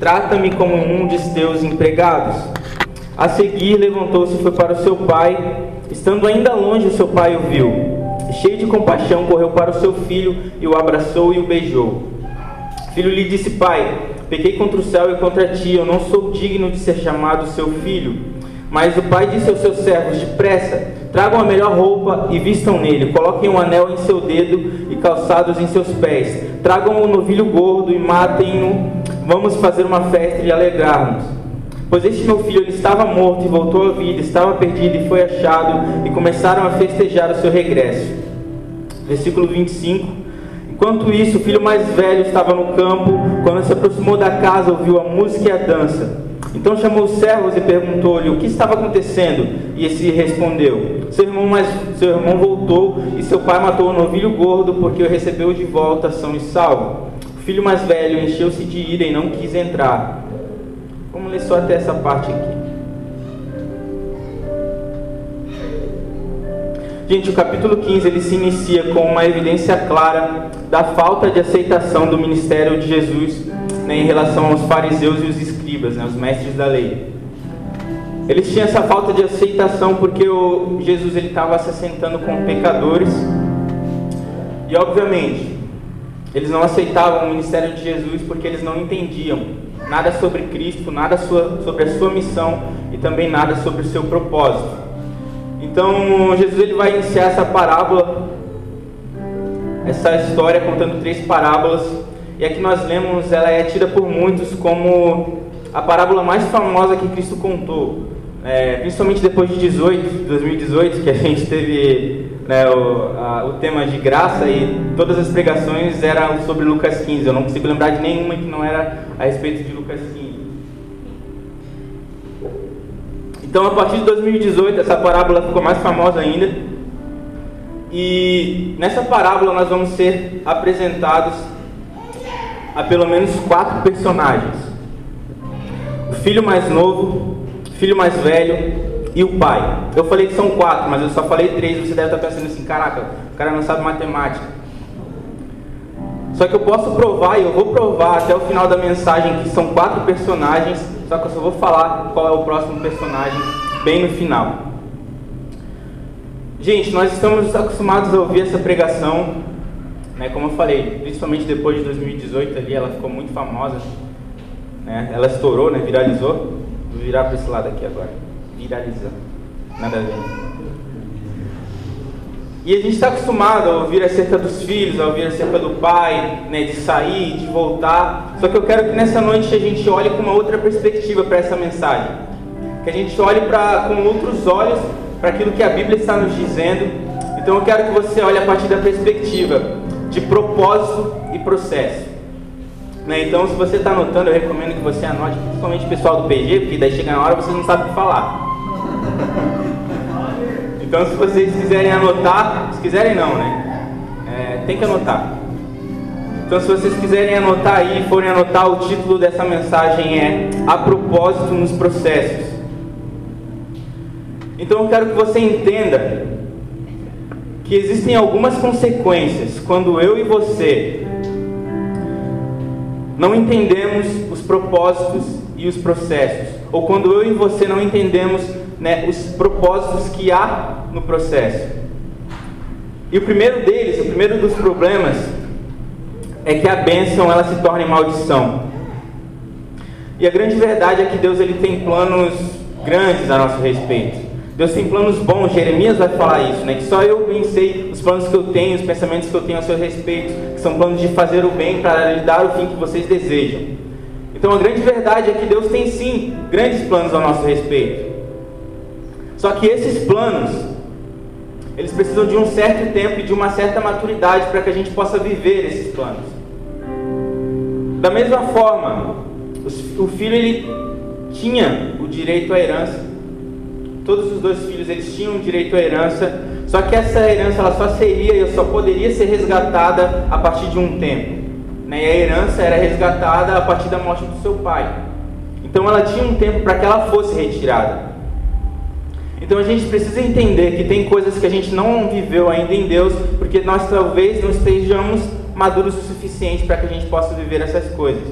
Trata-me como um dos teus empregados. A seguir, levantou-se e foi para o seu pai. Estando ainda longe, o seu pai o viu. Cheio de compaixão, correu para o seu filho e o abraçou e o beijou. O filho lhe disse: Pai, pequei contra o céu e contra ti, eu não sou digno de ser chamado seu filho. Mas o pai disse aos seus servos: Depressa, tragam a melhor roupa e vistam nele, coloquem um anel em seu dedo e calçados em seus pés, tragam um novilho gordo e matem-no Vamos fazer uma festa e alegrar-nos. Pois este meu filho ele estava morto e voltou à vida, estava perdido e foi achado, e começaram a festejar o seu regresso. Versículo 25. Enquanto isso, o filho mais velho estava no campo, quando se aproximou da casa, ouviu a música e a dança. Então chamou os servos e perguntou-lhe o que estava acontecendo, e esse respondeu: seu irmão, mais, seu irmão voltou e seu pai matou o novilho gordo porque o recebeu de volta são e salvo filho mais velho encheu-se de ira e não quis entrar. Vamos ler só até essa parte aqui. Gente, o capítulo 15 ele se inicia com uma evidência clara da falta de aceitação do ministério de Jesus né, em relação aos fariseus e os escribas, né, os mestres da lei. Eles tinham essa falta de aceitação porque o Jesus ele estava se assentando com pecadores e obviamente eles não aceitavam o ministério de Jesus porque eles não entendiam nada sobre Cristo, nada sobre a sua missão e também nada sobre o seu propósito. Então, Jesus ele vai iniciar essa parábola, essa história contando três parábolas, e aqui nós lemos, ela é tida por muitos como a parábola mais famosa que Cristo contou. É, principalmente depois de 18, 2018, que a gente teve né, o, a, o tema de graça e todas as pregações eram sobre Lucas 15. Eu não consigo lembrar de nenhuma que não era a respeito de Lucas 15. Então, a partir de 2018, essa parábola ficou mais famosa ainda. E nessa parábola nós vamos ser apresentados a pelo menos quatro personagens: o filho mais novo, filho mais velho, e o pai. Eu falei que são quatro, mas eu só falei três. Você deve estar pensando assim: caraca, o cara não sabe matemática. Só que eu posso provar, e eu vou provar até o final da mensagem que são quatro personagens, só que eu só vou falar qual é o próximo personagem bem no final. Gente, nós estamos acostumados a ouvir essa pregação, né, como eu falei, principalmente depois de 2018 ali, ela ficou muito famosa, né, ela estourou, né, viralizou. Vou virar para esse lado aqui agora viralizando. Nada a ver. E a gente está acostumado a ouvir acerca dos filhos, a ouvir acerca do pai, né, de sair, de voltar. Só que eu quero que nessa noite a gente olhe com uma outra perspectiva para essa mensagem. Que a gente olhe pra, com outros olhos para aquilo que a Bíblia está nos dizendo. Então eu quero que você olhe a partir da perspectiva de propósito e processo. Né? Então, se você está anotando, eu recomendo que você anote, principalmente o pessoal do PG, porque daí chega na hora você não sabe o que falar. Então, se vocês quiserem anotar, se quiserem não, né? É, tem que anotar. Então, se vocês quiserem anotar aí, forem anotar, o título dessa mensagem é A Propósito nos Processos. Então, eu quero que você entenda que existem algumas consequências quando eu e você não entendemos os propósitos e os processos, ou quando eu e você não entendemos né, os propósitos que há no processo. E o primeiro deles, o primeiro dos problemas, é que a bênção ela se torna maldição. E a grande verdade é que Deus ele tem planos grandes a nosso respeito. Deus tem planos bons, Jeremias vai falar isso, né? Que só eu bem sei os planos que eu tenho, os pensamentos que eu tenho a seu respeito, que são planos de fazer o bem para lhe dar o fim que vocês desejam. Então a grande verdade é que Deus tem sim grandes planos a nosso respeito. Só que esses planos, eles precisam de um certo tempo e de uma certa maturidade para que a gente possa viver esses planos. Da mesma forma, o filho ele tinha o direito à herança. Todos os dois filhos eles tinham o direito à herança, só que essa herança ela só seria e só poderia ser resgatada a partir de um tempo. Né? E a herança era resgatada a partir da morte do seu pai. Então ela tinha um tempo para que ela fosse retirada. Então a gente precisa entender que tem coisas que a gente não viveu ainda em Deus, porque nós talvez não estejamos maduros o suficiente para que a gente possa viver essas coisas.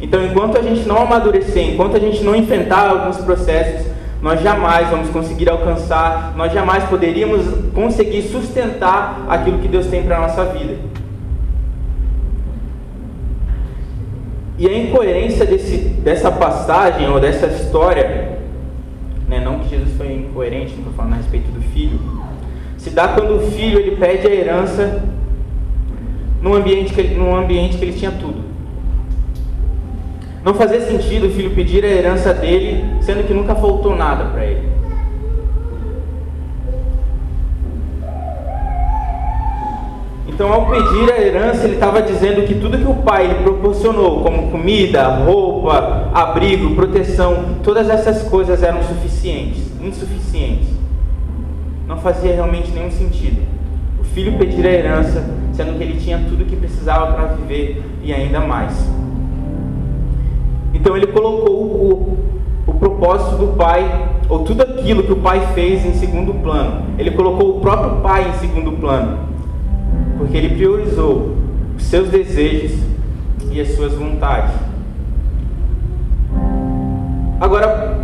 Então, enquanto a gente não amadurecer, enquanto a gente não enfrentar alguns processos, nós jamais vamos conseguir alcançar, nós jamais poderíamos conseguir sustentar aquilo que Deus tem para a nossa vida. E a incoerência desse, dessa passagem ou dessa história, né, não que Jesus foi incoerente, não estou falando a respeito do filho, se dá quando o filho ele pede a herança num ambiente que ele, num ambiente que ele tinha tudo. Não fazia sentido o filho pedir a herança dele, sendo que nunca faltou nada para ele. Então, ao pedir a herança, ele estava dizendo que tudo que o pai lhe proporcionou, como comida, roupa, abrigo, proteção, todas essas coisas eram suficientes, insuficientes. Não fazia realmente nenhum sentido. O filho pedir a herança, sendo que ele tinha tudo que precisava para viver e ainda mais. Então ele colocou o, o propósito do pai, ou tudo aquilo que o pai fez em segundo plano. Ele colocou o próprio pai em segundo plano, porque ele priorizou os seus desejos e as suas vontades. Agora,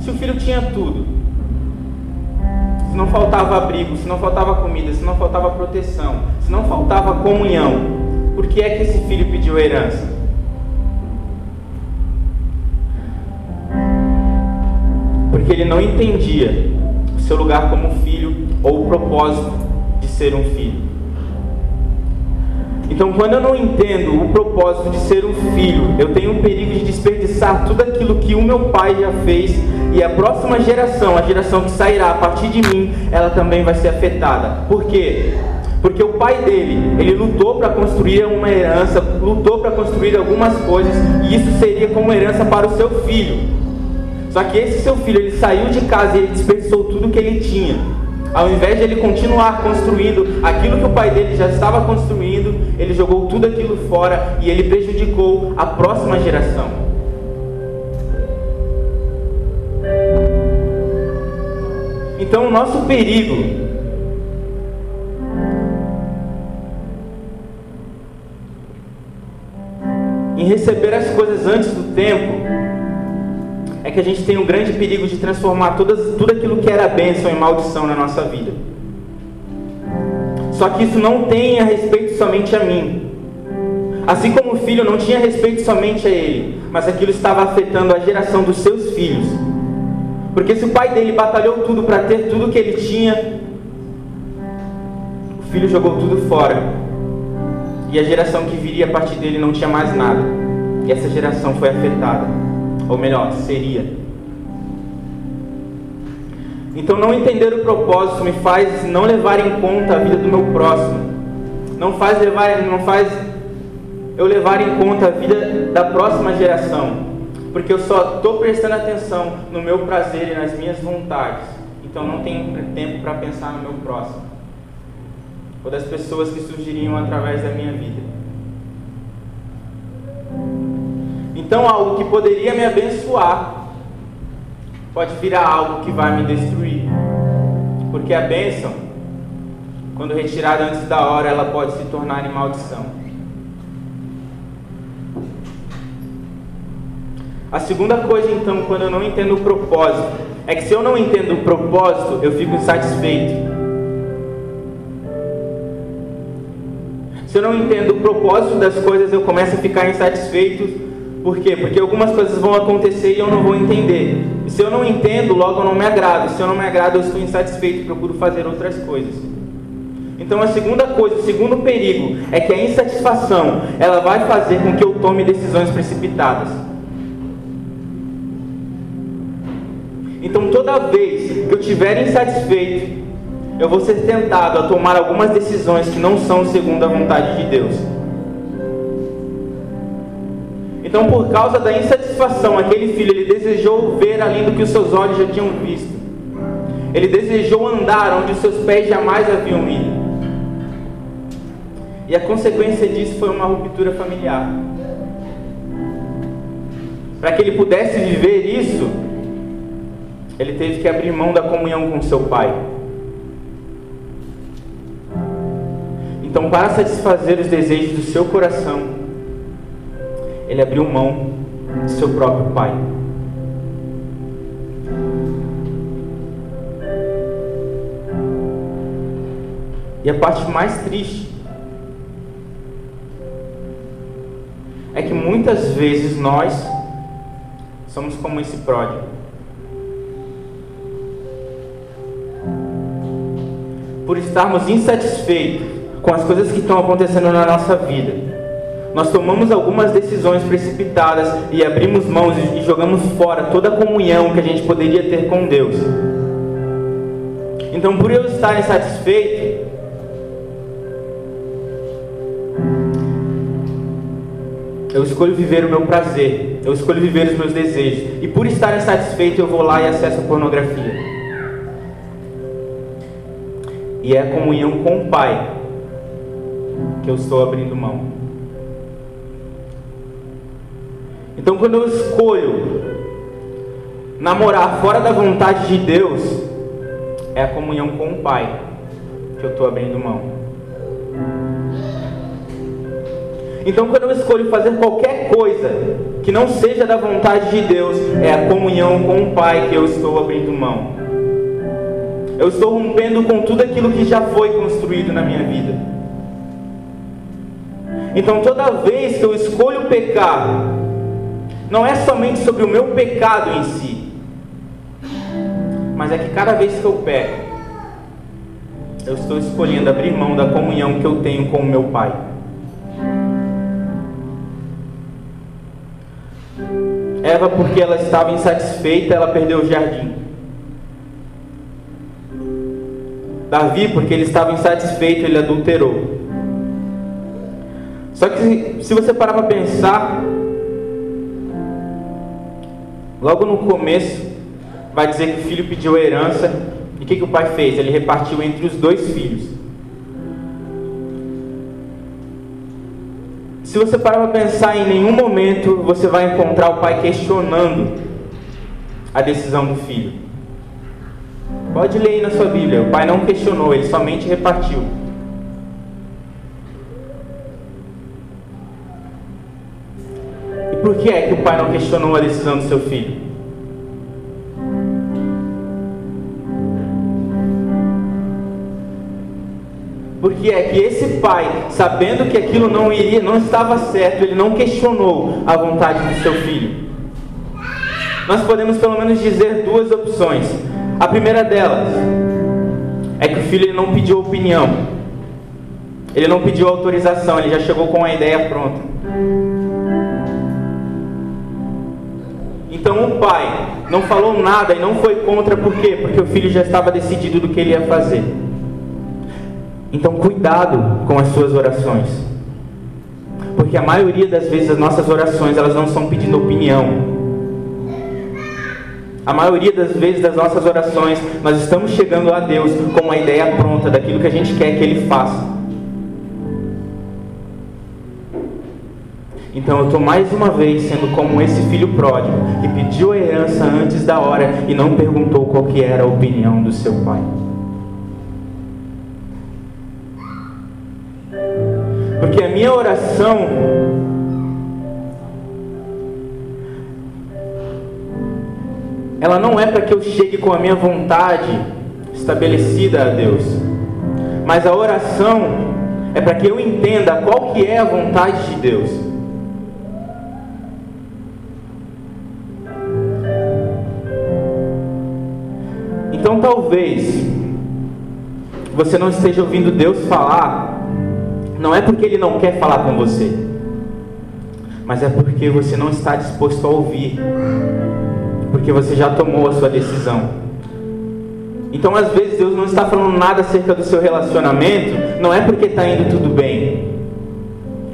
se o filho tinha tudo, se não faltava abrigo, se não faltava comida, se não faltava proteção, se não faltava comunhão, por que é que esse filho pediu herança? porque ele não entendia o seu lugar como filho ou o propósito de ser um filho. Então, quando eu não entendo o propósito de ser um filho, eu tenho o perigo de desperdiçar tudo aquilo que o meu pai já fez e a próxima geração, a geração que sairá a partir de mim, ela também vai ser afetada. Por quê? Porque o pai dele, ele lutou para construir uma herança, lutou para construir algumas coisas, e isso seria como herança para o seu filho. Só que esse seu filho, ele saiu de casa e ele desperdiçou tudo que ele tinha. Ao invés de ele continuar construindo aquilo que o pai dele já estava construindo, ele jogou tudo aquilo fora e ele prejudicou a próxima geração. Então, o nosso perigo em receber as coisas antes do tempo é que a gente tem um grande perigo de transformar todas, tudo aquilo que era bênção em maldição na nossa vida. Só que isso não tem a respeito somente a mim. Assim como o filho não tinha respeito somente a ele, mas aquilo estava afetando a geração dos seus filhos. Porque se o pai dele batalhou tudo para ter tudo que ele tinha, o filho jogou tudo fora. E a geração que viria a partir dele não tinha mais nada. E essa geração foi afetada. Ou melhor, seria. Então não entender o propósito me faz não levar em conta a vida do meu próximo. Não faz levar, não faz eu levar em conta a vida da próxima geração. Porque eu só estou prestando atenção no meu prazer e nas minhas vontades. Então não tenho tempo para pensar no meu próximo. Ou das pessoas que surgiriam através da minha vida. Então, algo que poderia me abençoar pode virar algo que vai me destruir. Porque a bênção, quando retirada antes da hora, ela pode se tornar em maldição. A segunda coisa, então, quando eu não entendo o propósito, é que se eu não entendo o propósito, eu fico insatisfeito. Se eu não entendo o propósito das coisas, eu começo a ficar insatisfeito por quê? Porque algumas coisas vão acontecer e eu não vou entender. E se eu não entendo, logo eu não me agrado. Se eu não me agrado, eu estou insatisfeito e procuro fazer outras coisas. Então a segunda coisa, o segundo perigo é que a insatisfação, ela vai fazer com que eu tome decisões precipitadas. Então toda vez que eu estiver insatisfeito, eu vou ser tentado a tomar algumas decisões que não são segundo a vontade de Deus. Então, por causa da insatisfação, aquele filho ele desejou ver além do que os seus olhos já tinham visto. Ele desejou andar onde os seus pés jamais haviam ido. E a consequência disso foi uma ruptura familiar. Para que ele pudesse viver isso, ele teve que abrir mão da comunhão com seu pai. Então, para satisfazer os desejos do seu coração, ele abriu mão de seu próprio pai. E a parte mais triste é que muitas vezes nós somos como esse pródigo. Por estarmos insatisfeitos com as coisas que estão acontecendo na nossa vida, nós tomamos algumas decisões precipitadas e abrimos mãos e jogamos fora toda a comunhão que a gente poderia ter com Deus. Então, por eu estar insatisfeito, Eu escolho viver o meu prazer. Eu escolho viver os meus desejos. E por estar insatisfeito, eu vou lá e acesso a pornografia. E é a comunhão com o Pai que eu estou abrindo mão. Então, quando eu escolho namorar fora da vontade de Deus, é a comunhão com o Pai que eu estou abrindo mão. Então, quando eu escolho fazer qualquer coisa que não seja da vontade de Deus, é a comunhão com o Pai que eu estou abrindo mão. Eu estou rompendo com tudo aquilo que já foi construído na minha vida. Então, toda vez que eu escolho pecar, não é somente sobre o meu pecado em si, mas é que cada vez que eu peco, eu estou escolhendo abrir mão da comunhão que eu tenho com o meu Pai. Eva, porque ela estava insatisfeita, ela perdeu o jardim. Davi, porque ele estava insatisfeito, ele adulterou. Só que se você parar para pensar, logo no começo, vai dizer que o filho pediu herança, e o que, que o pai fez? Ele repartiu entre os dois filhos. Se você parar para pensar, em nenhum momento você vai encontrar o pai questionando a decisão do filho. Pode ler aí na sua Bíblia. O pai não questionou, ele somente repartiu. Por que é que o pai não questionou a decisão do seu filho? Porque é que esse pai, sabendo que aquilo não iria, não estava certo, ele não questionou a vontade do seu filho. Nós podemos pelo menos dizer duas opções. A primeira delas é que o filho não pediu opinião. Ele não pediu autorização, ele já chegou com a ideia pronta. Então o pai não falou nada e não foi contra, por quê? Porque o filho já estava decidido do que ele ia fazer. Então, cuidado com as suas orações. Porque a maioria das vezes as nossas orações, elas não são pedindo opinião. A maioria das vezes das nossas orações, nós estamos chegando a Deus com uma ideia pronta daquilo que a gente quer que Ele faça. Então eu estou mais uma vez sendo como esse filho pródigo que pediu a herança antes da hora e não perguntou qual que era a opinião do seu pai. Porque a minha oração ela não é para que eu chegue com a minha vontade estabelecida a Deus. Mas a oração é para que eu entenda qual que é a vontade de Deus. Talvez você não esteja ouvindo Deus falar não é porque ele não quer falar com você, mas é porque você não está disposto a ouvir, porque você já tomou a sua decisão. Então, às vezes, Deus não está falando nada acerca do seu relacionamento, não é porque está indo tudo bem,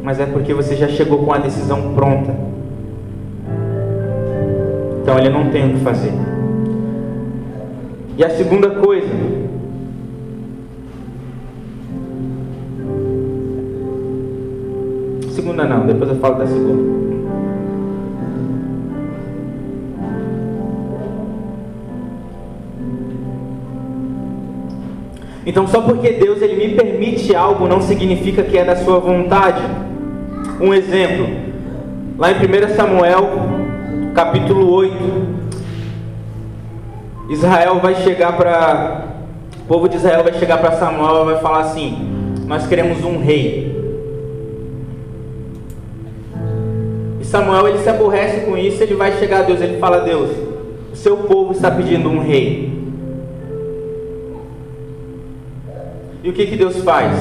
mas é porque você já chegou com a decisão pronta. Então, Ele não tem o que fazer. E a segunda coisa, segunda não, depois eu falo da segunda. Então, só porque Deus ele me permite algo não significa que é da sua vontade. Um exemplo, Lá em 1 Samuel, capítulo 8, Israel vai chegar para. O povo de Israel vai chegar para Samuel e vai falar assim: Nós queremos um rei. E Samuel ele se aborrece com isso, ele vai chegar a Deus, ele fala: Deus, o seu povo está pedindo um rei. E o que, que Deus faz?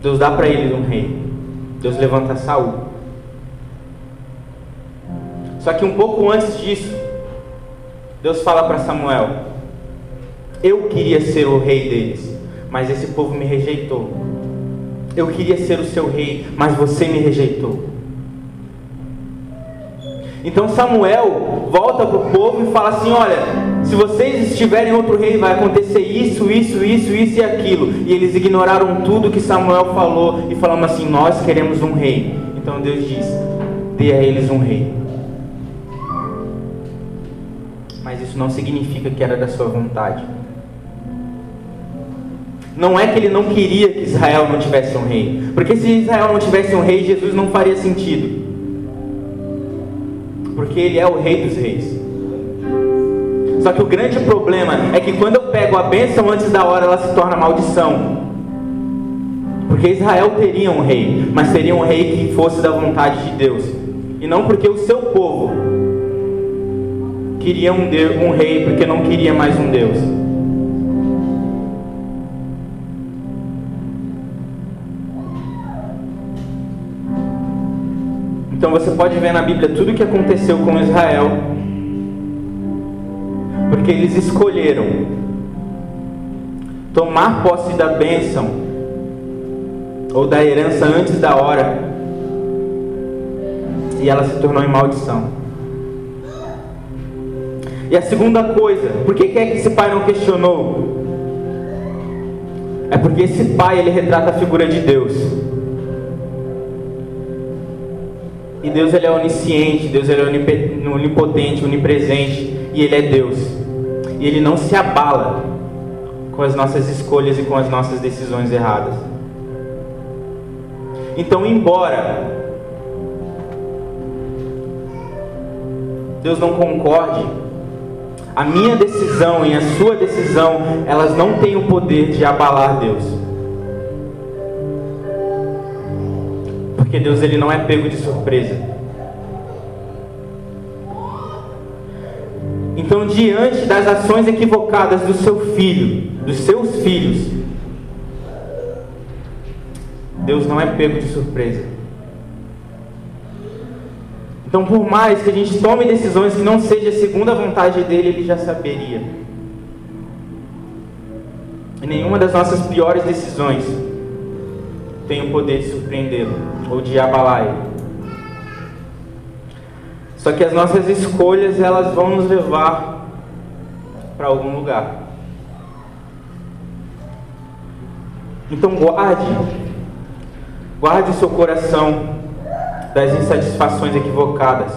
Deus dá para eles um rei. Deus levanta Saul. Só que um pouco antes disso, Deus fala para Samuel: Eu queria ser o rei deles, mas esse povo me rejeitou. Eu queria ser o seu rei, mas você me rejeitou. Então Samuel volta para o povo e fala assim: Olha, se vocês estiverem outro rei, vai acontecer isso, isso, isso, isso e aquilo. E eles ignoraram tudo que Samuel falou e falaram assim: Nós queremos um rei. Então Deus diz: Dê a eles um rei. Mas isso não significa que era da sua vontade. Não é que ele não queria que Israel não tivesse um rei. Porque se Israel não tivesse um rei, Jesus não faria sentido porque Ele é o Rei dos Reis. Só que o grande problema é que quando eu pego a bênção antes da hora, ela se torna maldição. Porque Israel teria um rei, mas teria um rei que fosse da vontade de Deus. E não porque o seu povo queria um, Deus, um rei, porque não queria mais um Deus. Então você pode ver na Bíblia tudo o que aconteceu com Israel, porque eles escolheram tomar posse da bênção ou da herança antes da hora, e ela se tornou em maldição. E a segunda coisa, por que, que é que esse pai não questionou? É porque esse pai ele retrata a figura de Deus. E Deus ele é onisciente, Deus ele é onipotente, onipresente, e Ele é Deus. E Ele não se abala com as nossas escolhas e com as nossas decisões erradas. Então, embora Deus não concorde, a minha decisão e a sua decisão, elas não têm o poder de abalar Deus. Porque Deus ele não é pego de surpresa. Então, diante das ações equivocadas do seu filho, dos seus filhos, Deus não é pego de surpresa. Então, por mais que a gente tome decisões que não seja segundo a vontade dele, ele já saberia. E nenhuma das nossas piores decisões tem o poder de surpreendê-lo ou de abalar ele. Só que as nossas escolhas elas vão nos levar para algum lugar. Então guarde, guarde o seu coração das insatisfações equivocadas.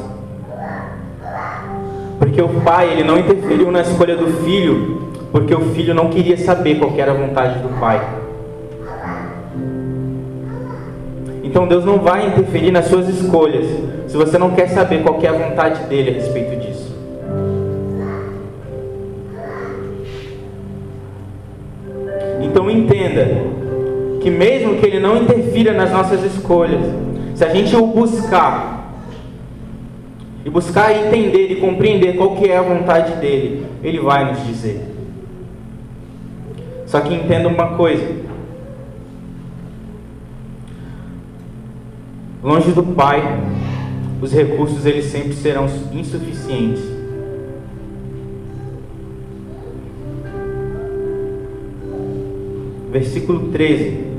Porque o pai, ele não interferiu na escolha do filho, porque o filho não queria saber qual era a vontade do pai. Então Deus não vai interferir nas suas escolhas se você não quer saber qual é a vontade dele a respeito disso. Então entenda que mesmo que ele não interfira nas nossas escolhas, se a gente o buscar e buscar entender e compreender qual que é a vontade dele, ele vai nos dizer. Só que entenda uma coisa, Longe do Pai, os recursos eles sempre serão insuficientes. Versículo 13.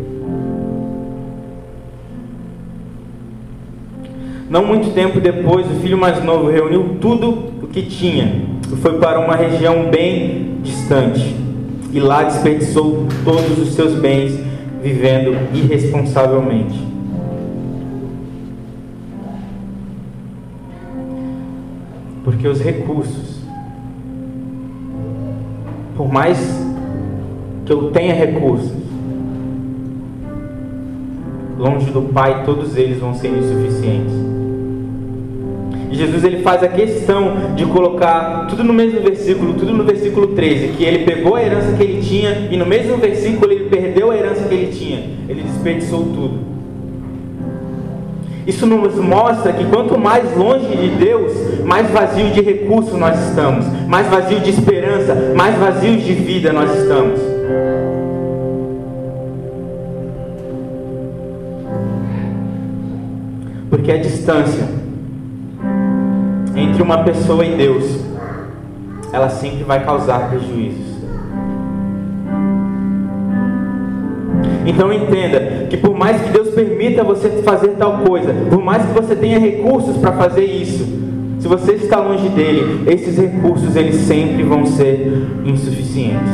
Não muito tempo depois, o filho mais novo reuniu tudo o que tinha e foi para uma região bem distante. E lá desperdiçou todos os seus bens, vivendo irresponsavelmente. Porque os recursos, por mais que eu tenha recursos, longe do Pai, todos eles vão ser insuficientes. E Jesus ele faz a questão de colocar tudo no mesmo versículo, tudo no versículo 13, que ele pegou a herança que ele tinha e no mesmo versículo ele perdeu a herança que ele tinha, ele desperdiçou tudo. Isso nos mostra que quanto mais longe de Deus, mais vazio de recurso nós estamos, mais vazio de esperança, mais vazios de vida nós estamos. Porque a distância entre uma pessoa e Deus, ela sempre vai causar prejuízos. Então entenda que por mais que Deus permita você fazer tal coisa, por mais que você tenha recursos para fazer isso, se você está longe dele, esses recursos eles sempre vão ser insuficientes.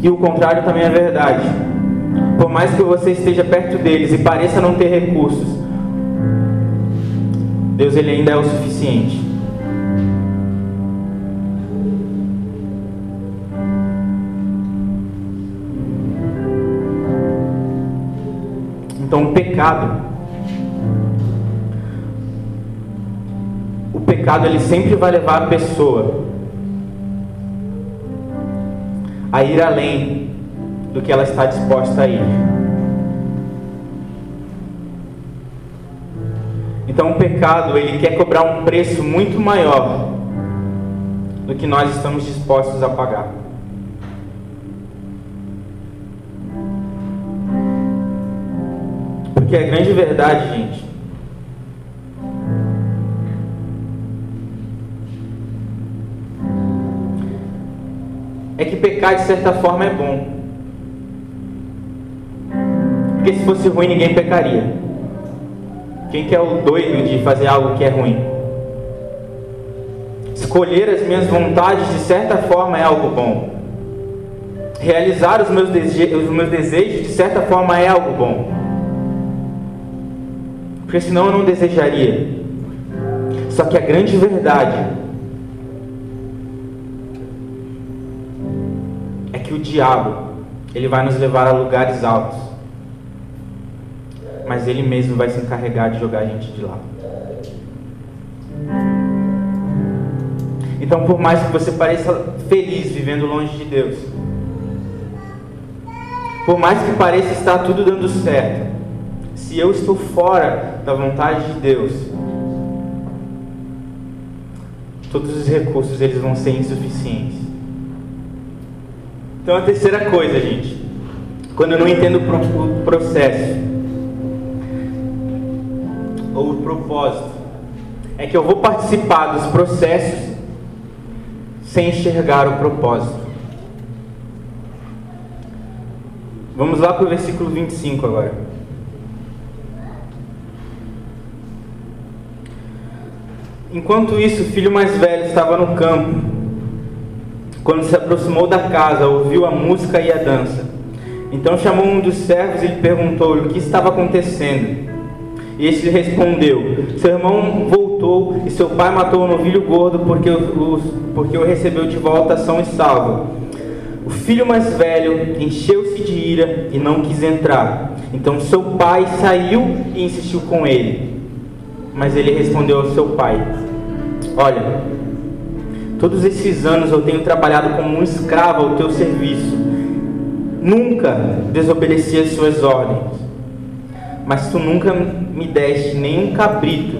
E o contrário também é verdade. Por mais que você esteja perto deles e pareça não ter recursos, Deus ele ainda é o suficiente. Então, o pecado, o pecado ele sempre vai levar a pessoa a ir além do que ela está disposta a ir. Então, o pecado ele quer cobrar um preço muito maior do que nós estamos dispostos a pagar. Porque a grande verdade, gente, é que pecar de certa forma é bom. Porque se fosse ruim ninguém pecaria. Quem que é o doido de fazer algo que é ruim? Escolher as minhas vontades de certa forma é algo bom. Realizar os meus, os meus desejos de certa forma é algo bom porque senão eu não desejaria. Só que a grande verdade é que o diabo, ele vai nos levar a lugares altos, mas ele mesmo vai se encarregar de jogar a gente de lá. Então, por mais que você pareça feliz vivendo longe de Deus, por mais que pareça estar tudo dando certo, se eu estou fora da vontade de Deus, todos os recursos eles vão ser insuficientes. Então a terceira coisa, gente, quando eu não entendo o processo ou o propósito, é que eu vou participar dos processos sem enxergar o propósito. Vamos lá para o versículo 25 agora. Enquanto isso, o filho mais velho estava no campo. Quando se aproximou da casa, ouviu a música e a dança. Então chamou um dos servos e lhe perguntou o que estava acontecendo. E este respondeu: Seu irmão voltou e seu pai matou o novilho gordo porque o, porque o recebeu de volta são e salvo. O filho mais velho encheu-se de ira e não quis entrar. Então seu pai saiu e insistiu com ele. Mas ele respondeu ao seu pai: Olha, todos esses anos eu tenho trabalhado como um escravo ao teu serviço. Nunca desobedeci às suas ordens. Mas tu nunca me deste nenhum cabrito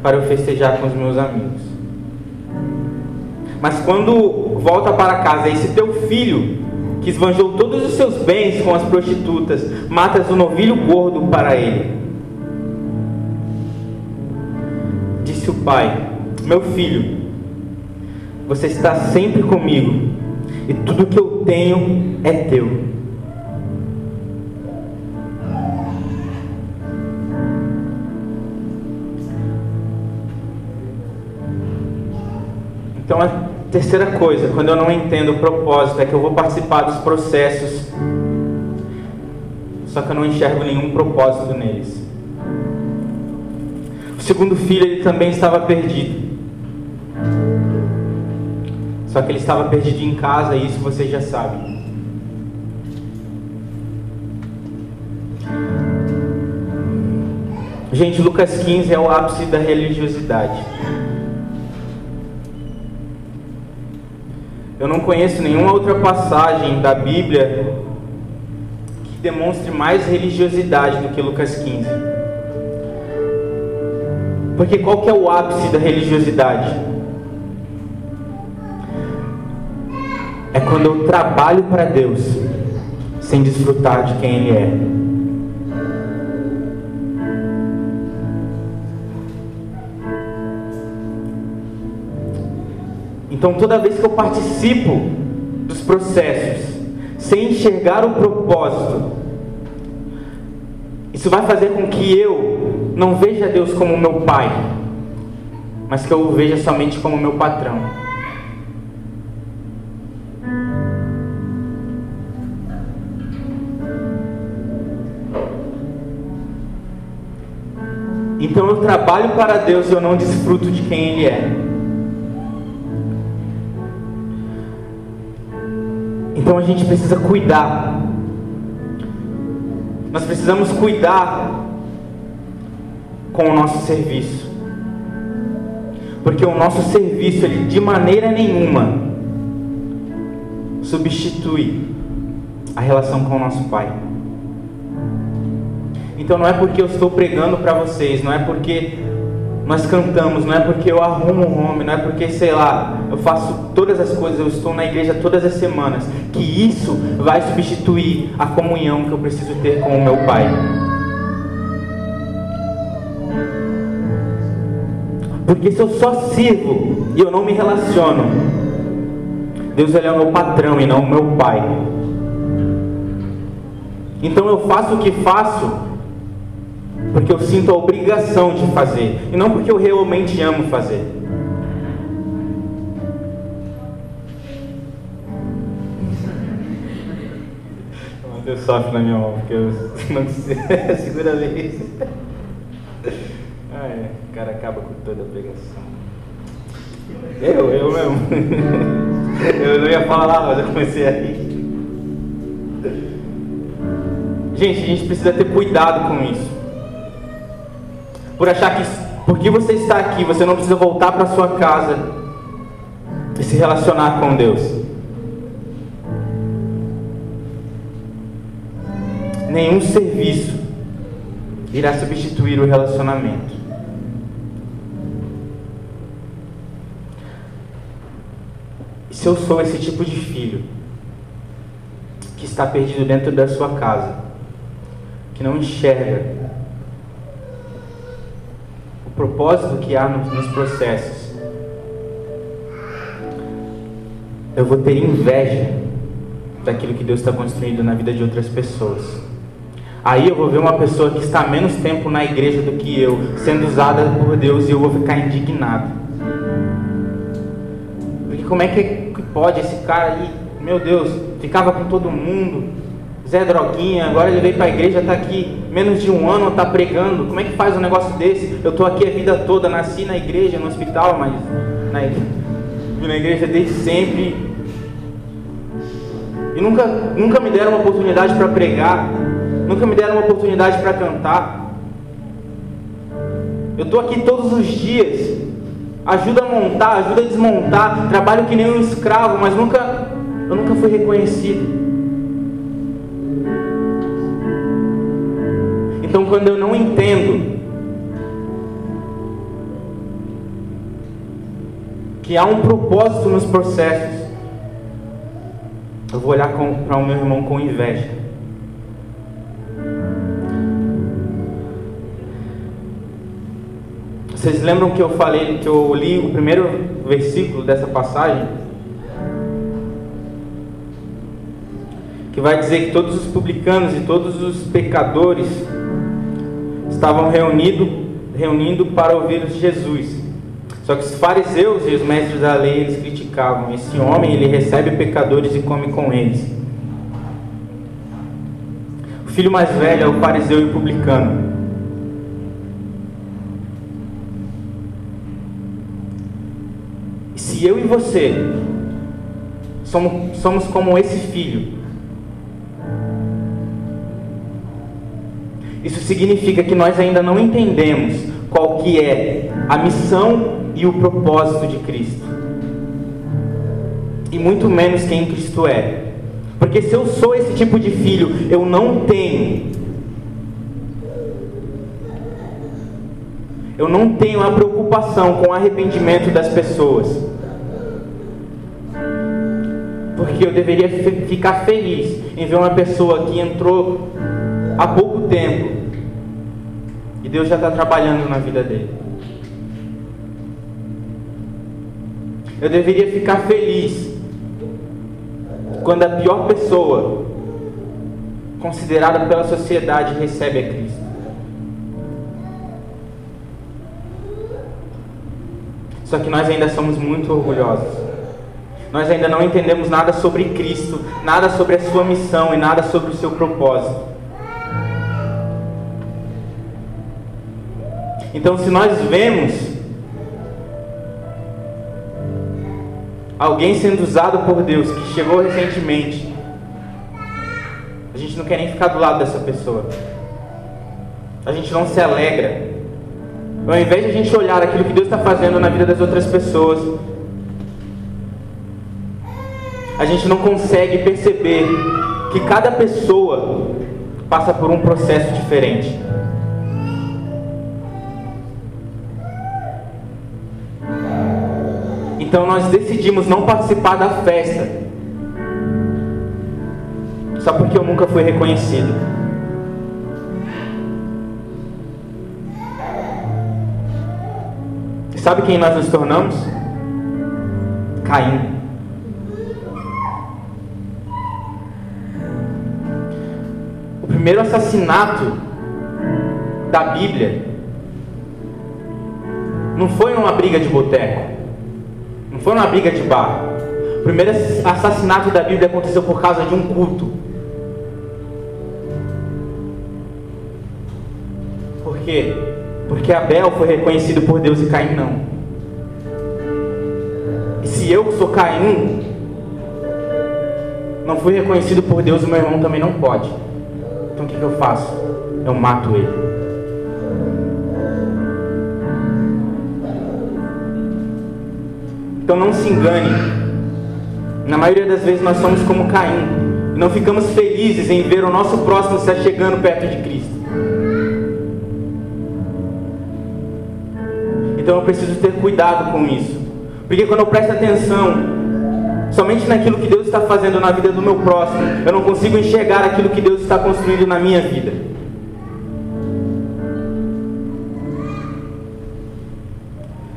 para eu festejar com os meus amigos. Mas quando volta para casa, esse teu filho, que esbanjou todos os seus bens com as prostitutas, matas o um novilho gordo para ele. disse o pai: Meu filho, você está sempre comigo, e tudo que eu tenho é teu. Então a terceira coisa, quando eu não entendo o propósito, é que eu vou participar dos processos, só que eu não enxergo nenhum propósito neles. O segundo filho ele também estava perdido. Só que ele estava perdido em casa, e isso você já sabe. Gente, Lucas 15 é o ápice da religiosidade. Eu não conheço nenhuma outra passagem da Bíblia que demonstre mais religiosidade do que Lucas 15. Porque qual que é o ápice da religiosidade? É quando eu trabalho para Deus sem desfrutar de quem Ele é. Então, toda vez que eu participo dos processos, sem enxergar o propósito, isso vai fazer com que eu não veja Deus como meu pai, mas que eu o veja somente como meu patrão. Então eu trabalho para Deus e eu não desfruto de quem Ele é. Então a gente precisa cuidar. Nós precisamos cuidar com o nosso serviço. Porque o nosso serviço, ele de maneira nenhuma substitui a relação com o nosso Pai. Então não é porque eu estou pregando para vocês, não é porque nós cantamos, não é porque eu arrumo um home, não é porque, sei lá, eu faço todas as coisas, eu estou na igreja todas as semanas, que isso vai substituir a comunhão que eu preciso ter com o meu Pai. Porque se eu só sirvo e eu não me relaciono, Deus ele é o meu patrão e não o meu pai. Então eu faço o que faço porque eu sinto a obrigação de fazer e não porque eu realmente amo fazer. Deus sofre na minha mão, porque eu não segura a vez. Ah, é. O cara acaba com toda a pregação. Eu, eu mesmo. Eu não ia falar, mas eu comecei a rir. Gente, a gente precisa ter cuidado com isso por achar que porque você está aqui, você não precisa voltar para sua casa e se relacionar com Deus. Nenhum serviço irá substituir o relacionamento. E se eu sou esse tipo de filho que está perdido dentro da sua casa, que não enxerga propósito que há nos processos. Eu vou ter inveja daquilo que Deus está construindo na vida de outras pessoas. Aí eu vou ver uma pessoa que está menos tempo na igreja do que eu, sendo usada por Deus, e eu vou ficar indignado. Porque como é que pode esse cara aí, meu Deus, ficava com todo mundo, Zé Droguinha, agora ele veio para a igreja, está aqui menos de um ano, está pregando. Como é que faz um negócio desse? Eu estou aqui a vida toda, nasci na igreja, no hospital, mas na igreja, na igreja desde sempre. E nunca, nunca me deram uma oportunidade para pregar, nunca me deram uma oportunidade para cantar. Eu estou aqui todos os dias, ajuda a montar, ajuda a desmontar, trabalho que nem um escravo, mas nunca, eu nunca fui reconhecido. Então, quando eu não entendo que há um propósito nos processos, eu vou olhar para o meu irmão com inveja. Vocês lembram que eu falei, que eu li o primeiro versículo dessa passagem? Que vai dizer que todos os publicanos e todos os pecadores estavam reunido, reunindo para ouvir Jesus. Só que os fariseus e os mestres da lei eles criticavam: esse homem ele recebe pecadores e come com eles. O filho mais velho é o fariseu e o publicano. Se eu e você somos, somos como esse filho, isso significa que nós ainda não entendemos qual que é a missão e o propósito de Cristo. E muito menos quem Cristo é. Porque se eu sou esse tipo de filho, eu não tenho eu não tenho a preocupação com o arrependimento das pessoas. Porque eu deveria ficar feliz em ver uma pessoa que entrou há pouco tempo e Deus já está trabalhando na vida dele. Eu deveria ficar feliz quando a pior pessoa considerada pela sociedade recebe a Cristo. Só que nós ainda somos muito orgulhosos. Nós ainda não entendemos nada sobre Cristo, nada sobre a sua missão e nada sobre o seu propósito. Então, se nós vemos alguém sendo usado por Deus que chegou recentemente, a gente não quer nem ficar do lado dessa pessoa. A gente não se alegra. Ao invés de a gente olhar aquilo que Deus está fazendo na vida das outras pessoas, a gente não consegue perceber que cada pessoa passa por um processo diferente. Então nós decidimos não participar da festa, só porque eu nunca fui reconhecido. Sabe quem nós nos tornamos? Caim. primeiro assassinato da Bíblia não foi numa briga de boteco, foi numa briga de bar. O primeiro assassinato da Bíblia aconteceu por causa de um culto. Por quê? Porque Abel foi reconhecido por Deus e Caim não. E se eu sou Caim, não fui reconhecido por Deus, o meu irmão também não pode. Então o que, que eu faço? Eu mato ele. Então não se engane. Na maioria das vezes nós somos como Caim. E não ficamos felizes em ver o nosso próximo estar chegando perto de Cristo. Então eu preciso ter cuidado com isso. Porque quando eu presto atenção somente naquilo que Deus está fazendo na vida do meu próximo, eu não consigo enxergar aquilo que Deus está construindo na minha vida.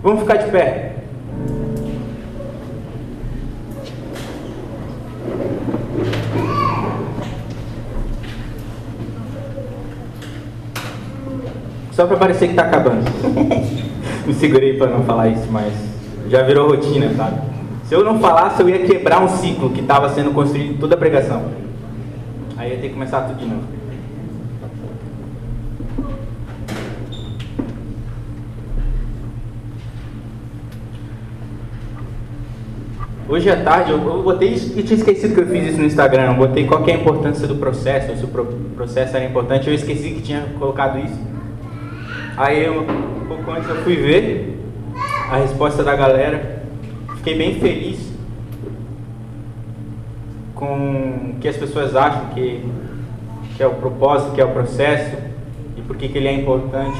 Vamos ficar de pé. Só para parecer que está acabando. Me segurei para não falar isso, mas já virou rotina, sabe? Se eu não falasse, eu ia quebrar um ciclo que estava sendo construído em toda a pregação. Aí ia ter que começar tudo de novo. Hoje à tarde eu, eu botei isso e tinha esquecido que eu fiz isso no Instagram. Eu botei qual é a importância do processo, se o processo era importante. Eu esqueci que tinha colocado isso. Aí eu, um pouco antes eu fui ver a resposta da galera. Fiquei bem feliz com o que as pessoas acham que, que é o propósito, que é o processo e por que ele é importante.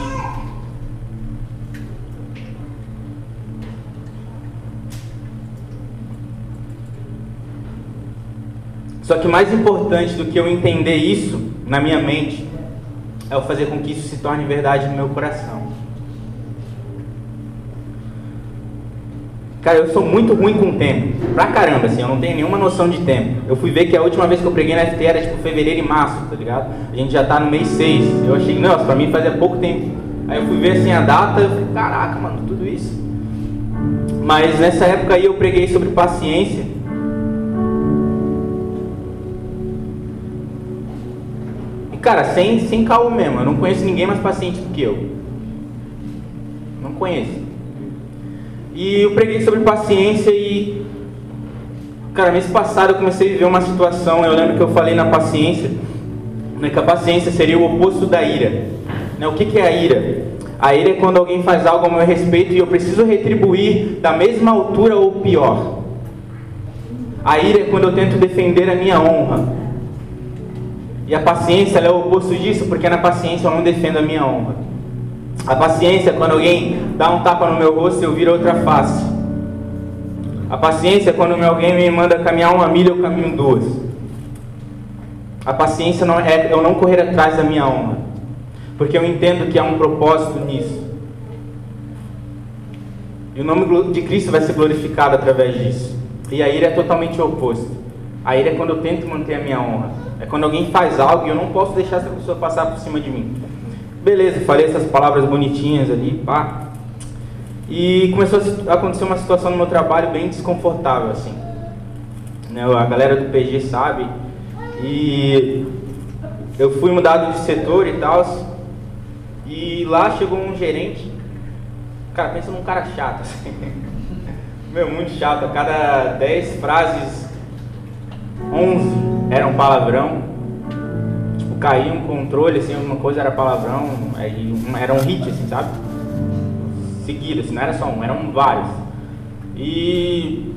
Só que mais importante do que eu entender isso na minha mente é o fazer com que isso se torne verdade no meu coração. Cara, eu sou muito ruim com tempo. Pra caramba, assim, eu não tenho nenhuma noção de tempo. Eu fui ver que a última vez que eu preguei na FT era tipo fevereiro e março, tá ligado? A gente já tá no mês 6. Eu achei, nossa, pra mim fazia pouco tempo. Aí eu fui ver assim a data, eu falei, caraca, mano, tudo isso. Mas nessa época aí eu preguei sobre paciência. Cara, sem, sem caô mesmo, eu não conheço ninguém mais paciente do que eu. Não conheço. E eu preguei sobre paciência e. Cara, mês passado eu comecei a viver uma situação. Eu lembro que eu falei na paciência né, que a paciência seria o oposto da ira. Né, o que, que é a ira? A ira é quando alguém faz algo ao meu respeito e eu preciso retribuir da mesma altura ou pior. A ira é quando eu tento defender a minha honra. E a paciência é o oposto disso, porque na paciência eu não defendo a minha honra. A paciência é quando alguém dá um tapa no meu rosto e eu viro outra face. A paciência é quando alguém me manda caminhar uma milha, eu caminho duas. A paciência não é eu não correr atrás da minha honra, porque eu entendo que há um propósito nisso. E o nome de Cristo vai ser glorificado através disso. E a ira é totalmente o oposto. A ira é quando eu tento manter a minha honra. É quando alguém faz algo e eu não posso deixar essa pessoa passar por cima de mim. Beleza, falei essas palavras bonitinhas ali, pá. E começou a acontecer uma situação no meu trabalho bem desconfortável, assim. Né, a galera do PG sabe. E eu fui mudado de setor e tal. E lá chegou um gerente. Cara, pensa num cara chato, assim. Meu, muito chato. A cada 10 frases, 11 eram palavrão. Tipo, caía um controle, assim, alguma coisa era palavrão. Aí, era um hit, assim, sabe? seguido, assim, não era só um, eram vários. E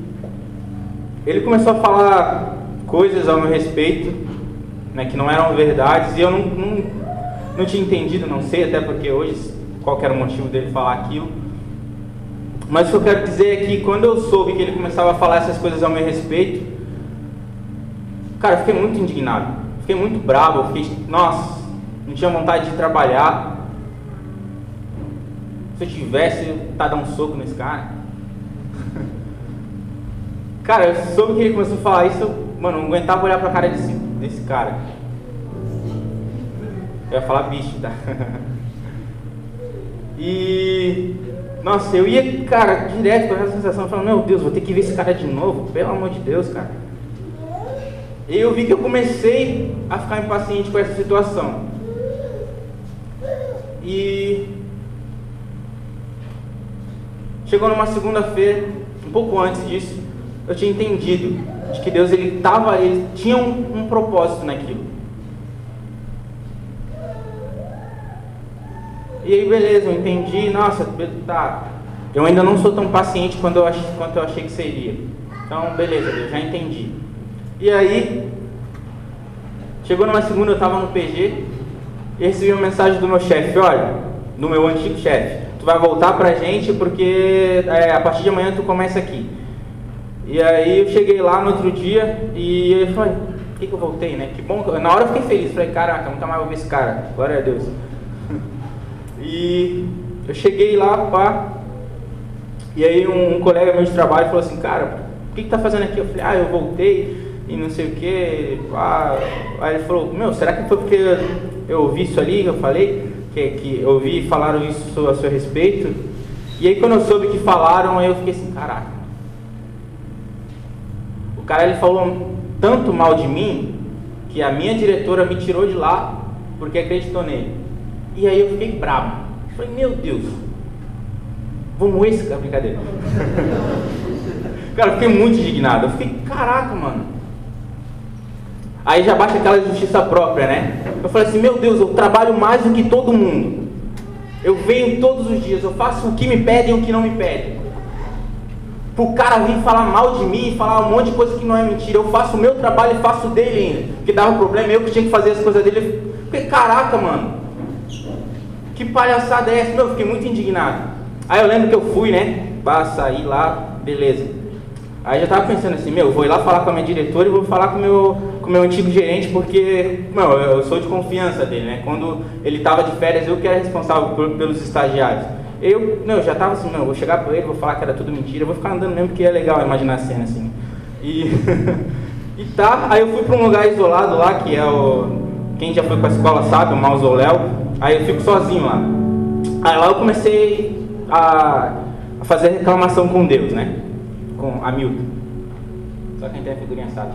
ele começou a falar coisas ao meu respeito, né, que não eram verdades, e eu não, não, não tinha entendido, não sei, até porque hoje qual era o motivo dele falar aquilo. Mas o que eu quero dizer é que quando eu soube que ele começava a falar essas coisas ao meu respeito, cara, eu fiquei muito indignado, fiquei muito bravo, eu fiquei, nossa, não tinha vontade de trabalhar, se eu tivesse, tá dar um soco nesse cara. cara, eu soube que ele começou a falar isso, eu, mano, não aguentava olhar pra cara desse, desse cara. Eu ia falar bicho, tá? e. Nossa, eu ia, cara, direto com essa sensação, falando, meu Deus, vou ter que ver esse cara de novo, pelo amor de Deus, cara. E eu vi que eu comecei a ficar impaciente com essa situação. E Chegou numa segunda-feira, um pouco antes disso, eu tinha entendido de que Deus ele tava, ele tinha um, um propósito naquilo. E aí beleza, eu entendi, nossa, tá. Eu ainda não sou tão paciente quanto eu achei, quanto eu achei que seria. Então, beleza, eu já entendi. E aí, chegou numa segunda, eu estava no PG e recebi uma mensagem do meu chefe, olha, do meu antigo chefe tu vai voltar pra gente porque é, a partir de amanhã tu começa aqui. E aí eu cheguei lá no outro dia e falei, por que, que eu voltei, né? Que bom, na hora eu fiquei feliz, falei, caraca, nunca mais vou ver esse cara, glória a Deus. e eu cheguei lá, pá, e aí um, um, colega meu de trabalho falou assim, cara, o que, que tá fazendo aqui? Eu falei, ah, eu voltei e não sei o que, Aí ele falou, meu, será que foi porque eu ouvi isso ali eu falei? que, que eu ouvi falaram isso a seu respeito. E aí quando eu soube que falaram, eu fiquei assim, caraca. O cara ele falou tanto mal de mim que a minha diretora me tirou de lá porque acreditou nele. E aí eu fiquei bravo. falei, meu Deus, moer esse cara, brincadeira. cara, eu fiquei muito indignado. Eu fiquei, caraca, mano. Aí já baixa aquela justiça própria, né? Eu falei assim, meu Deus, eu trabalho mais do que todo mundo. Eu venho todos os dias, eu faço o que me pedem e o que não me pedem. Pro cara vir falar mal de mim falar um monte de coisa que não é mentira. Eu faço o meu trabalho e faço dele ainda. Porque dava problema, eu que tinha que fazer as coisas dele. Porque caraca, mano. Que palhaçada é essa? Meu, eu fiquei muito indignado. Aí eu lembro que eu fui, né? Pra sair lá, beleza. Aí já tava pensando assim, meu, vou ir lá falar com a minha diretora e vou falar com o meu, meu antigo gerente, porque, meu, eu sou de confiança dele, né? Quando ele tava de férias, eu que era responsável por, pelos estagiários. Eu, não, eu já tava assim, meu, vou chegar pra ele, vou falar que era tudo mentira, vou ficar andando mesmo porque é legal imaginar a cena assim. E, e tá, aí eu fui pra um lugar isolado lá, que é o. Quem já foi pra escola sabe, o mausoléu. Aí eu fico sozinho lá. Aí lá eu comecei a, a fazer reclamação com Deus, né? com Hamilton. Só quem tem a figurinha sabe.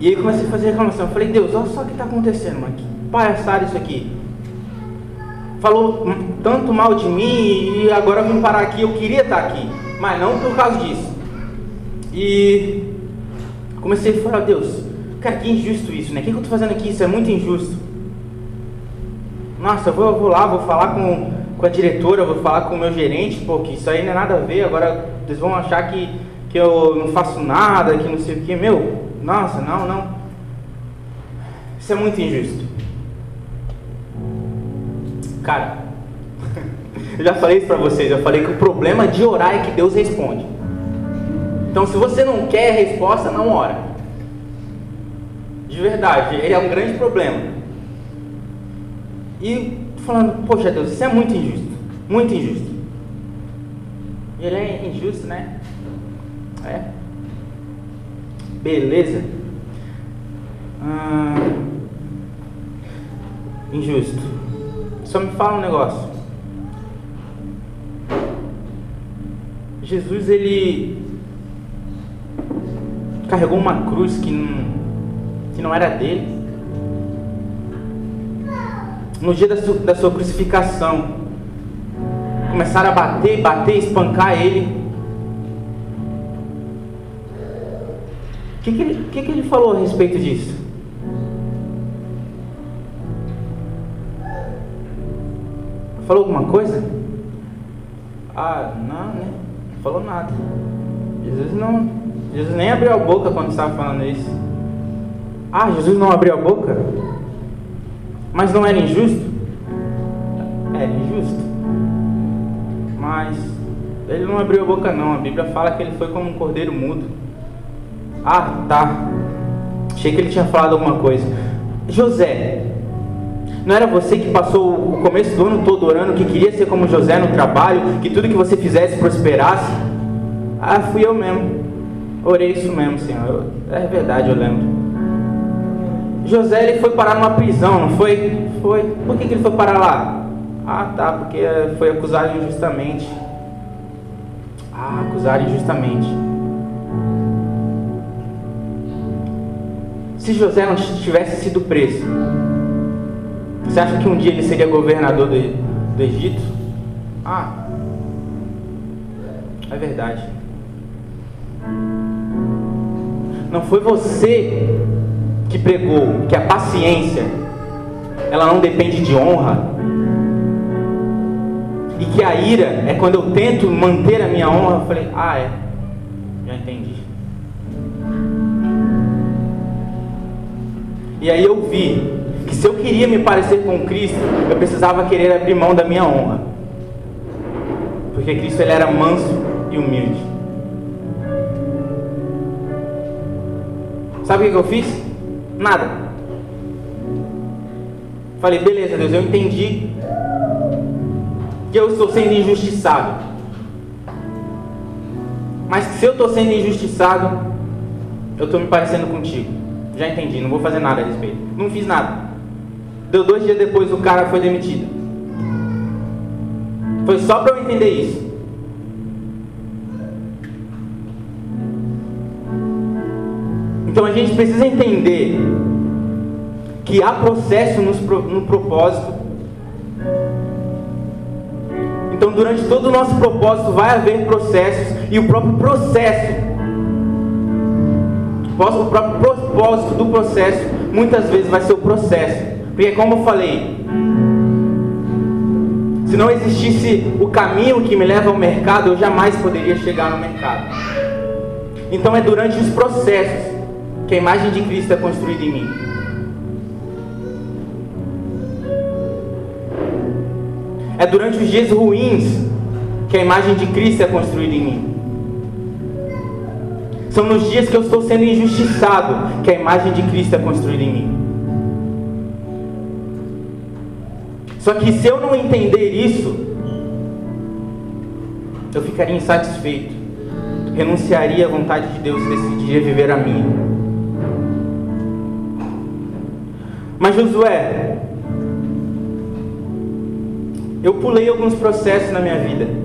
E aí comecei a fazer reclamação. Eu falei, Deus, olha só o que está acontecendo, mano. Que palhaçada isso aqui. Falou tanto mal de mim e agora vim parar aqui. Eu queria estar aqui, mas não por causa disso. E comecei a falar, Deus, Cara, que injusto isso, né? O que eu estou fazendo aqui? Isso é muito injusto. Nossa, eu vou, eu vou lá, vou falar com, com a diretora, vou falar com o meu gerente, pô, que isso aí não é nada a ver, agora eles vão achar que, que eu não faço nada, que não sei o que. Meu, nossa, não, não. Isso é muito injusto. Cara, eu já falei isso para vocês, eu falei que o problema de orar é que Deus responde. Então, se você não quer resposta, não ora. De verdade, ele é um grande problema. E falando, poxa Deus, isso é muito injusto. Muito injusto. Ele é injusto, né? É. Beleza. Ah, injusto. Só me fala um negócio. Jesus, ele carregou uma cruz que não, que não era dele. No dia da sua, da sua crucificação, começaram a bater, bater, espancar ele. Que, que, ele, que, que ele falou a respeito disso? Falou alguma coisa? Ah, não, né? Não falou nada. Jesus não, Jesus nem abriu a boca quando estava falando isso. Ah, Jesus não abriu a boca? Mas não era injusto? Era injusto. Mas ele não abriu a boca não. A Bíblia fala que ele foi como um cordeiro mudo. Ah, tá. Achei que ele tinha falado alguma coisa. José, não era você que passou o começo do ano todo orando que queria ser como José no trabalho, que tudo que você fizesse prosperasse? Ah, fui eu mesmo. Orei isso mesmo, Senhor. É verdade, eu lembro. José ele foi parar numa prisão, não foi? Foi. Por que, que ele foi parar lá? Ah, tá, porque foi acusado injustamente. Ah, acusado injustamente. Se José não tivesse sido preso, você acha que um dia ele seria governador do, do Egito? Ah, é verdade. Não foi você que pregou que a paciência ela não depende de honra. E que a ira é quando eu tento manter a minha honra. Eu falei, ah, é, já entendi. E aí eu vi que se eu queria me parecer com Cristo, eu precisava querer abrir mão da minha honra. Porque Cristo ele era manso e humilde. Sabe o que eu fiz? Nada. Falei, beleza, Deus, eu entendi que eu estou sendo injustiçado. Mas se eu estou sendo injustiçado, eu estou me parecendo contigo. Já entendi, não vou fazer nada a respeito. Não fiz nada. Deu dois dias depois o cara foi demitido. Foi só para eu entender isso. Então a gente precisa entender que há processo no propósito. Então, durante todo o nosso propósito, vai haver processos, e o próprio processo, o próprio propósito do processo, muitas vezes vai ser o processo, porque, como eu falei, se não existisse o caminho que me leva ao mercado, eu jamais poderia chegar no mercado. Então, é durante os processos que a imagem de Cristo é construída em mim. É durante os dias ruins que a imagem de Cristo é construída em mim. São nos dias que eu estou sendo injustiçado que a imagem de Cristo é construída em mim. Só que se eu não entender isso, eu ficaria insatisfeito, renunciaria à vontade de Deus e decidiria viver a minha. Mas Josué, eu pulei alguns processos na minha vida.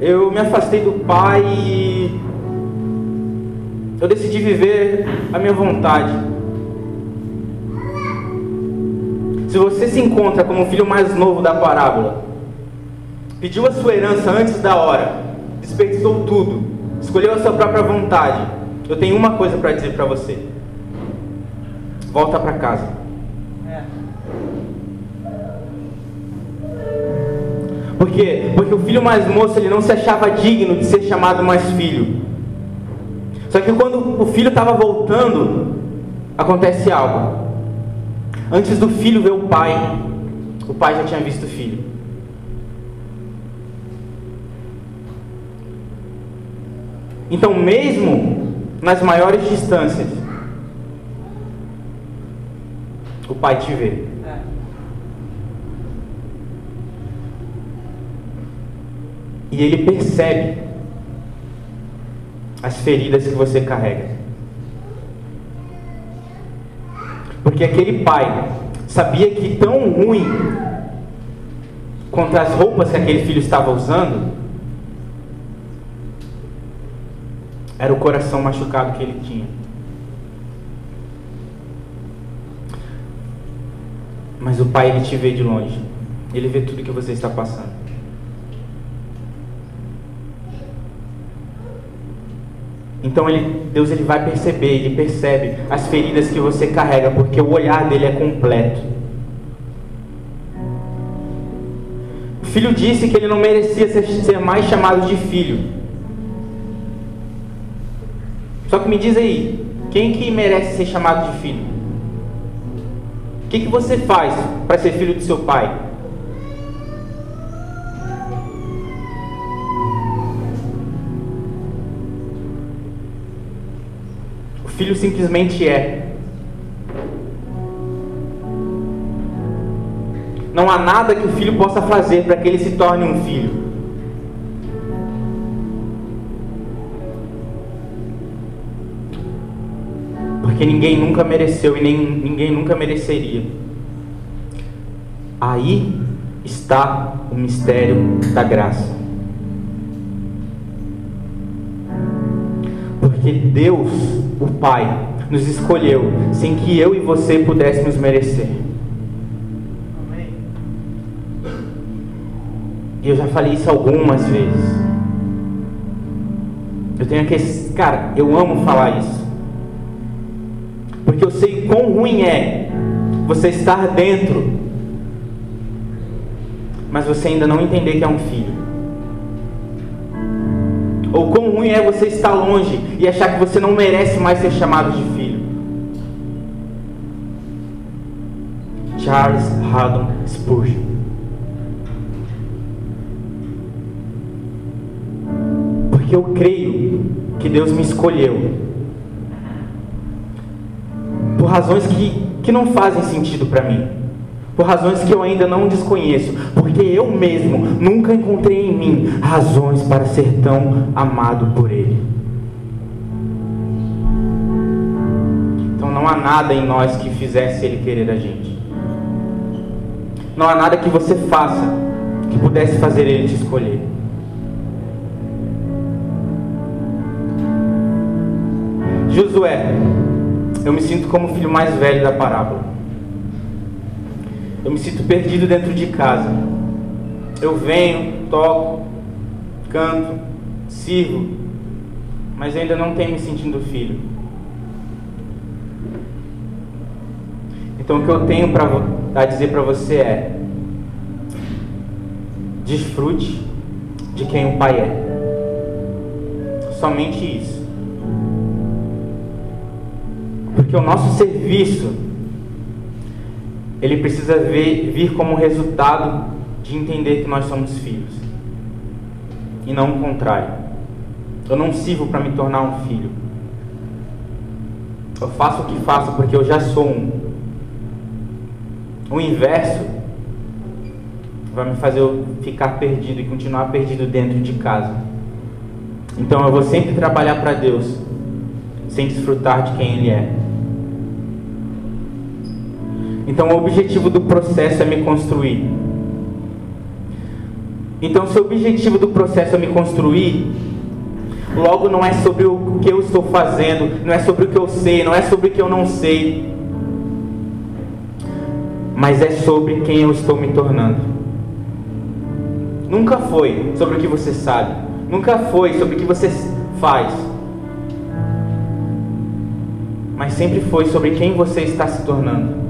Eu me afastei do pai e eu decidi viver a minha vontade. Se você se encontra como o filho mais novo da parábola, pediu a sua herança antes da hora, desperdiçou tudo, escolheu a sua própria vontade, eu tenho uma coisa para dizer para você. Volta para casa. Por quê? Porque o filho mais moço ele não se achava digno de ser chamado mais filho. Só que quando o filho estava voltando, acontece algo. Antes do filho ver o pai, o pai já tinha visto o filho. Então, mesmo nas maiores distâncias, o pai te vê. E ele percebe as feridas que você carrega. Porque aquele pai sabia que tão ruim quanto as roupas que aquele filho estava usando era o coração machucado que ele tinha. Mas o pai ele te vê de longe. Ele vê tudo que você está passando. Então ele, Deus ele vai perceber, ele percebe as feridas que você carrega, porque o olhar dele é completo. O filho disse que ele não merecia ser, ser mais chamado de filho. Só que me diz aí, quem que merece ser chamado de filho? O que, que você faz para ser filho do seu pai? Filho simplesmente é. Não há nada que o filho possa fazer para que ele se torne um filho. Porque ninguém nunca mereceu e nem, ninguém nunca mereceria. Aí está o mistério da graça. Porque Deus o Pai nos escolheu sem que eu e você pudéssemos merecer. E eu já falei isso algumas vezes. Eu tenho que. Cara, eu amo falar isso. Porque eu sei quão ruim é você estar dentro, mas você ainda não entender que é um filho. Ou quão ruim é você estar longe e achar que você não merece mais ser chamado de filho. Charles Haddon Spurgeon. Porque eu creio que Deus me escolheu por razões que, que não fazem sentido para mim por razões que eu ainda não desconheço, porque eu mesmo nunca encontrei em mim razões para ser tão amado por Ele. Então não há nada em nós que fizesse Ele querer a gente. Não há nada que você faça que pudesse fazer Ele te escolher. Josué, eu me sinto como o filho mais velho da parábola. Eu me sinto perdido dentro de casa. Eu venho, toco, canto, sirvo, mas ainda não tenho me sentindo filho. Então o que eu tenho para dizer para você é: desfrute de quem o Pai é. Somente isso. Porque o nosso serviço ele precisa ver, vir como resultado de entender que nós somos filhos. E não o contrário. Eu não sirvo para me tornar um filho. Eu faço o que faço porque eu já sou um. O inverso vai me fazer eu ficar perdido e continuar perdido dentro de casa. Então eu vou sempre trabalhar para Deus, sem desfrutar de quem Ele é. Então, o objetivo do processo é me construir. Então, se o objetivo do processo é me construir, logo não é sobre o que eu estou fazendo, não é sobre o que eu sei, não é sobre o que eu não sei, mas é sobre quem eu estou me tornando. Nunca foi sobre o que você sabe, nunca foi sobre o que você faz, mas sempre foi sobre quem você está se tornando.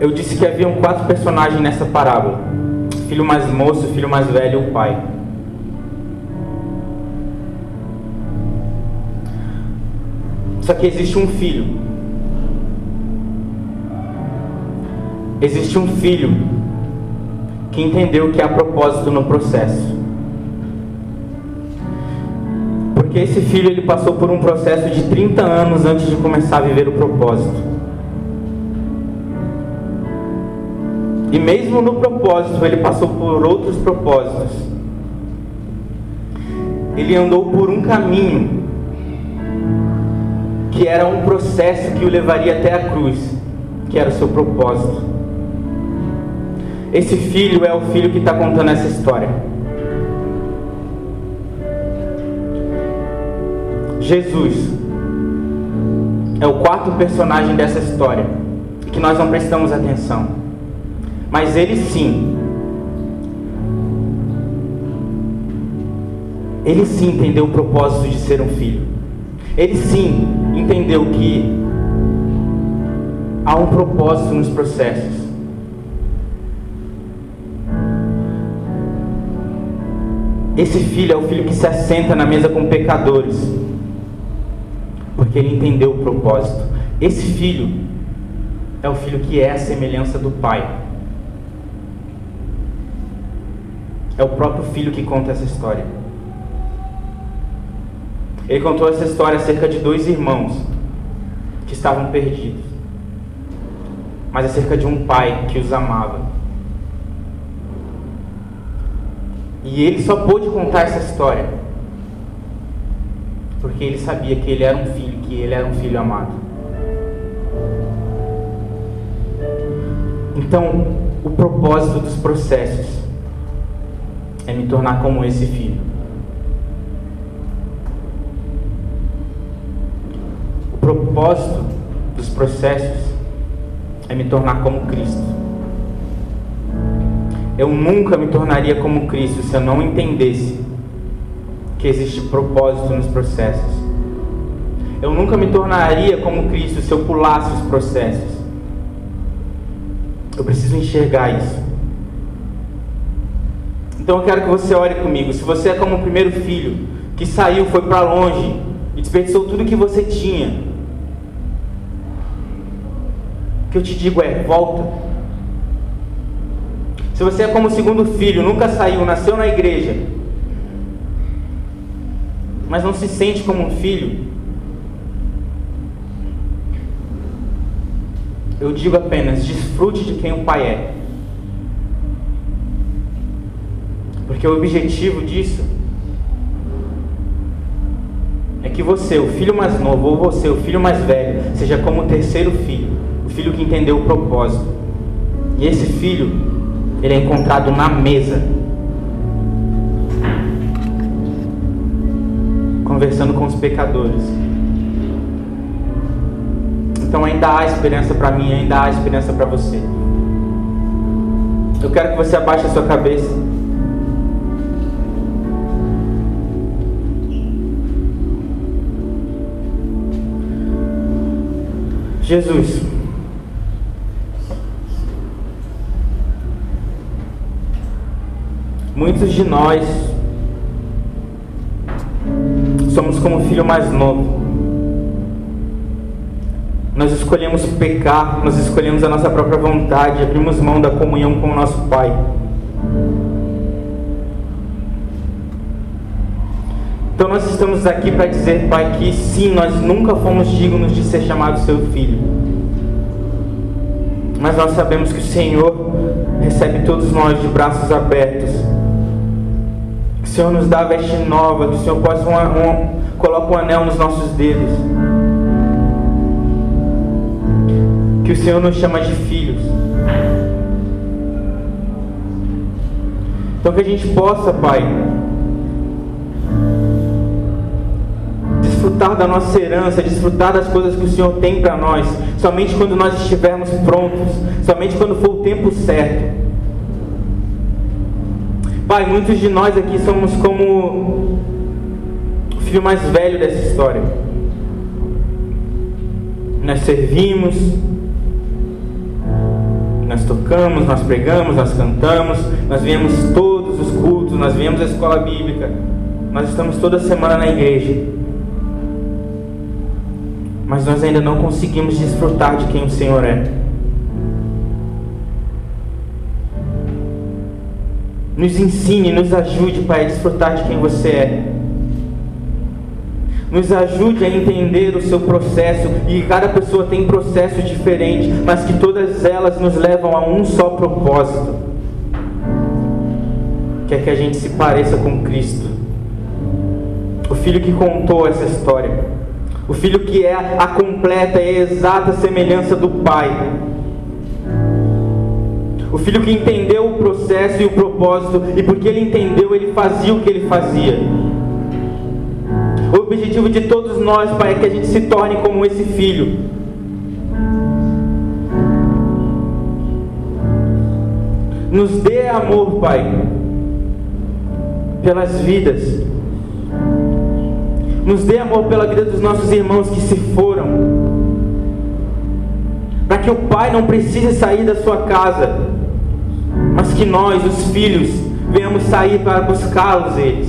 Eu disse que haviam quatro personagens nessa parábola: filho mais moço, filho mais velho e o pai. Só que existe um filho. Existe um filho que entendeu que há propósito no processo. Porque esse filho ele passou por um processo de 30 anos antes de começar a viver o propósito. E mesmo no propósito, ele passou por outros propósitos. Ele andou por um caminho que era um processo que o levaria até a cruz, que era o seu propósito. Esse filho é o filho que está contando essa história. Jesus é o quarto personagem dessa história que nós não prestamos atenção. Mas ele sim, ele sim entendeu o propósito de ser um filho. Ele sim entendeu que há um propósito nos processos. Esse filho é o filho que se assenta na mesa com pecadores porque ele entendeu o propósito. Esse filho é o filho que é a semelhança do pai. É o próprio filho que conta essa história. Ele contou essa história acerca de dois irmãos que estavam perdidos, mas acerca de um pai que os amava. E ele só pôde contar essa história porque ele sabia que ele era um filho, que ele era um filho amado. Então, o propósito dos processos é me tornar como esse filho. O propósito dos processos é me tornar como Cristo. Eu nunca me tornaria como Cristo se eu não entendesse que existe propósito nos processos. Eu nunca me tornaria como Cristo se eu pulasse os processos. Eu preciso enxergar isso. Então eu quero que você ore comigo. Se você é como o primeiro filho que saiu, foi para longe e desperdiçou tudo que você tinha, o que eu te digo é: volta. Se você é como o segundo filho, nunca saiu, nasceu na igreja, mas não se sente como um filho, eu digo apenas: desfrute de quem o Pai é. Porque o objetivo disso é que você, o filho mais novo, ou você, o filho mais velho, seja como o terceiro filho, o filho que entendeu o propósito. E esse filho, ele é encontrado na mesa conversando com os pecadores. Então ainda há esperança para mim, ainda há esperança para você. Eu quero que você abaixe a sua cabeça. Jesus. Muitos de nós somos como o filho mais novo. Nós escolhemos pecar, nós escolhemos a nossa própria vontade, abrimos mão da comunhão com o nosso Pai. Então nós estamos aqui para dizer, Pai, que sim, nós nunca fomos dignos de ser chamados seu filho. Mas nós sabemos que o Senhor recebe todos nós de braços abertos que o Senhor nos dá veste nova, que o Senhor possa um, um, coloca um anel nos nossos dedos. Que o Senhor nos chama de filhos. Então que a gente possa, Pai, desfrutar da nossa herança, desfrutar das coisas que o Senhor tem para nós, somente quando nós estivermos prontos, somente quando for o tempo certo. Pai, muitos de nós aqui somos como o filho mais velho dessa história. Nós servimos, nós tocamos, nós pregamos, nós cantamos, nós viemos todos os cultos, nós viemos à escola bíblica, nós estamos toda semana na igreja. Mas nós ainda não conseguimos desfrutar de quem o Senhor é. Nos ensine, nos ajude, Pai, a desfrutar de quem você é. Nos ajude a entender o seu processo e cada pessoa tem processo diferente, mas que todas elas nos levam a um só propósito, que é que a gente se pareça com Cristo. O filho que contou essa história, o filho que é a completa e exata semelhança do Pai. O filho que entendeu o processo e o propósito, e porque ele entendeu, ele fazia o que ele fazia. O objetivo de todos nós, Pai, é que a gente se torne como esse filho. Nos dê amor, Pai, pelas vidas. Nos dê amor pela vida dos nossos irmãos que se foram. Para que o pai não precise sair da sua casa, mas que nós, os filhos, venhamos sair para buscá-los eles.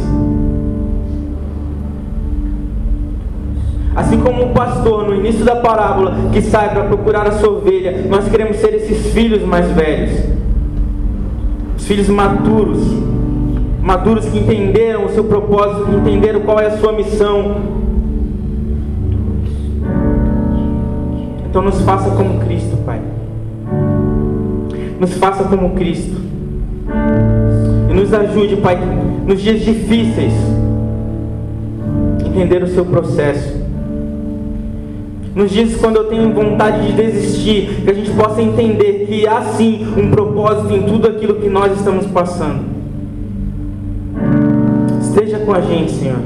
Assim como o pastor no início da parábola que sai para procurar a sua ovelha, nós queremos ser esses filhos mais velhos, os filhos maduros, maduros que entenderam o seu propósito, que entenderam qual é a sua missão. Então nos faça como Cristo, Pai. Nos faça como Cristo. E nos ajude, Pai, nos dias difíceis, entender o seu processo nos dias quando eu tenho vontade de desistir, que a gente possa entender que há sim um propósito em tudo aquilo que nós estamos passando com a gente, Senhor.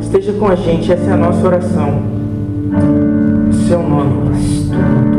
Esteja com a gente, essa é a nossa oração. Seu nome, Pai.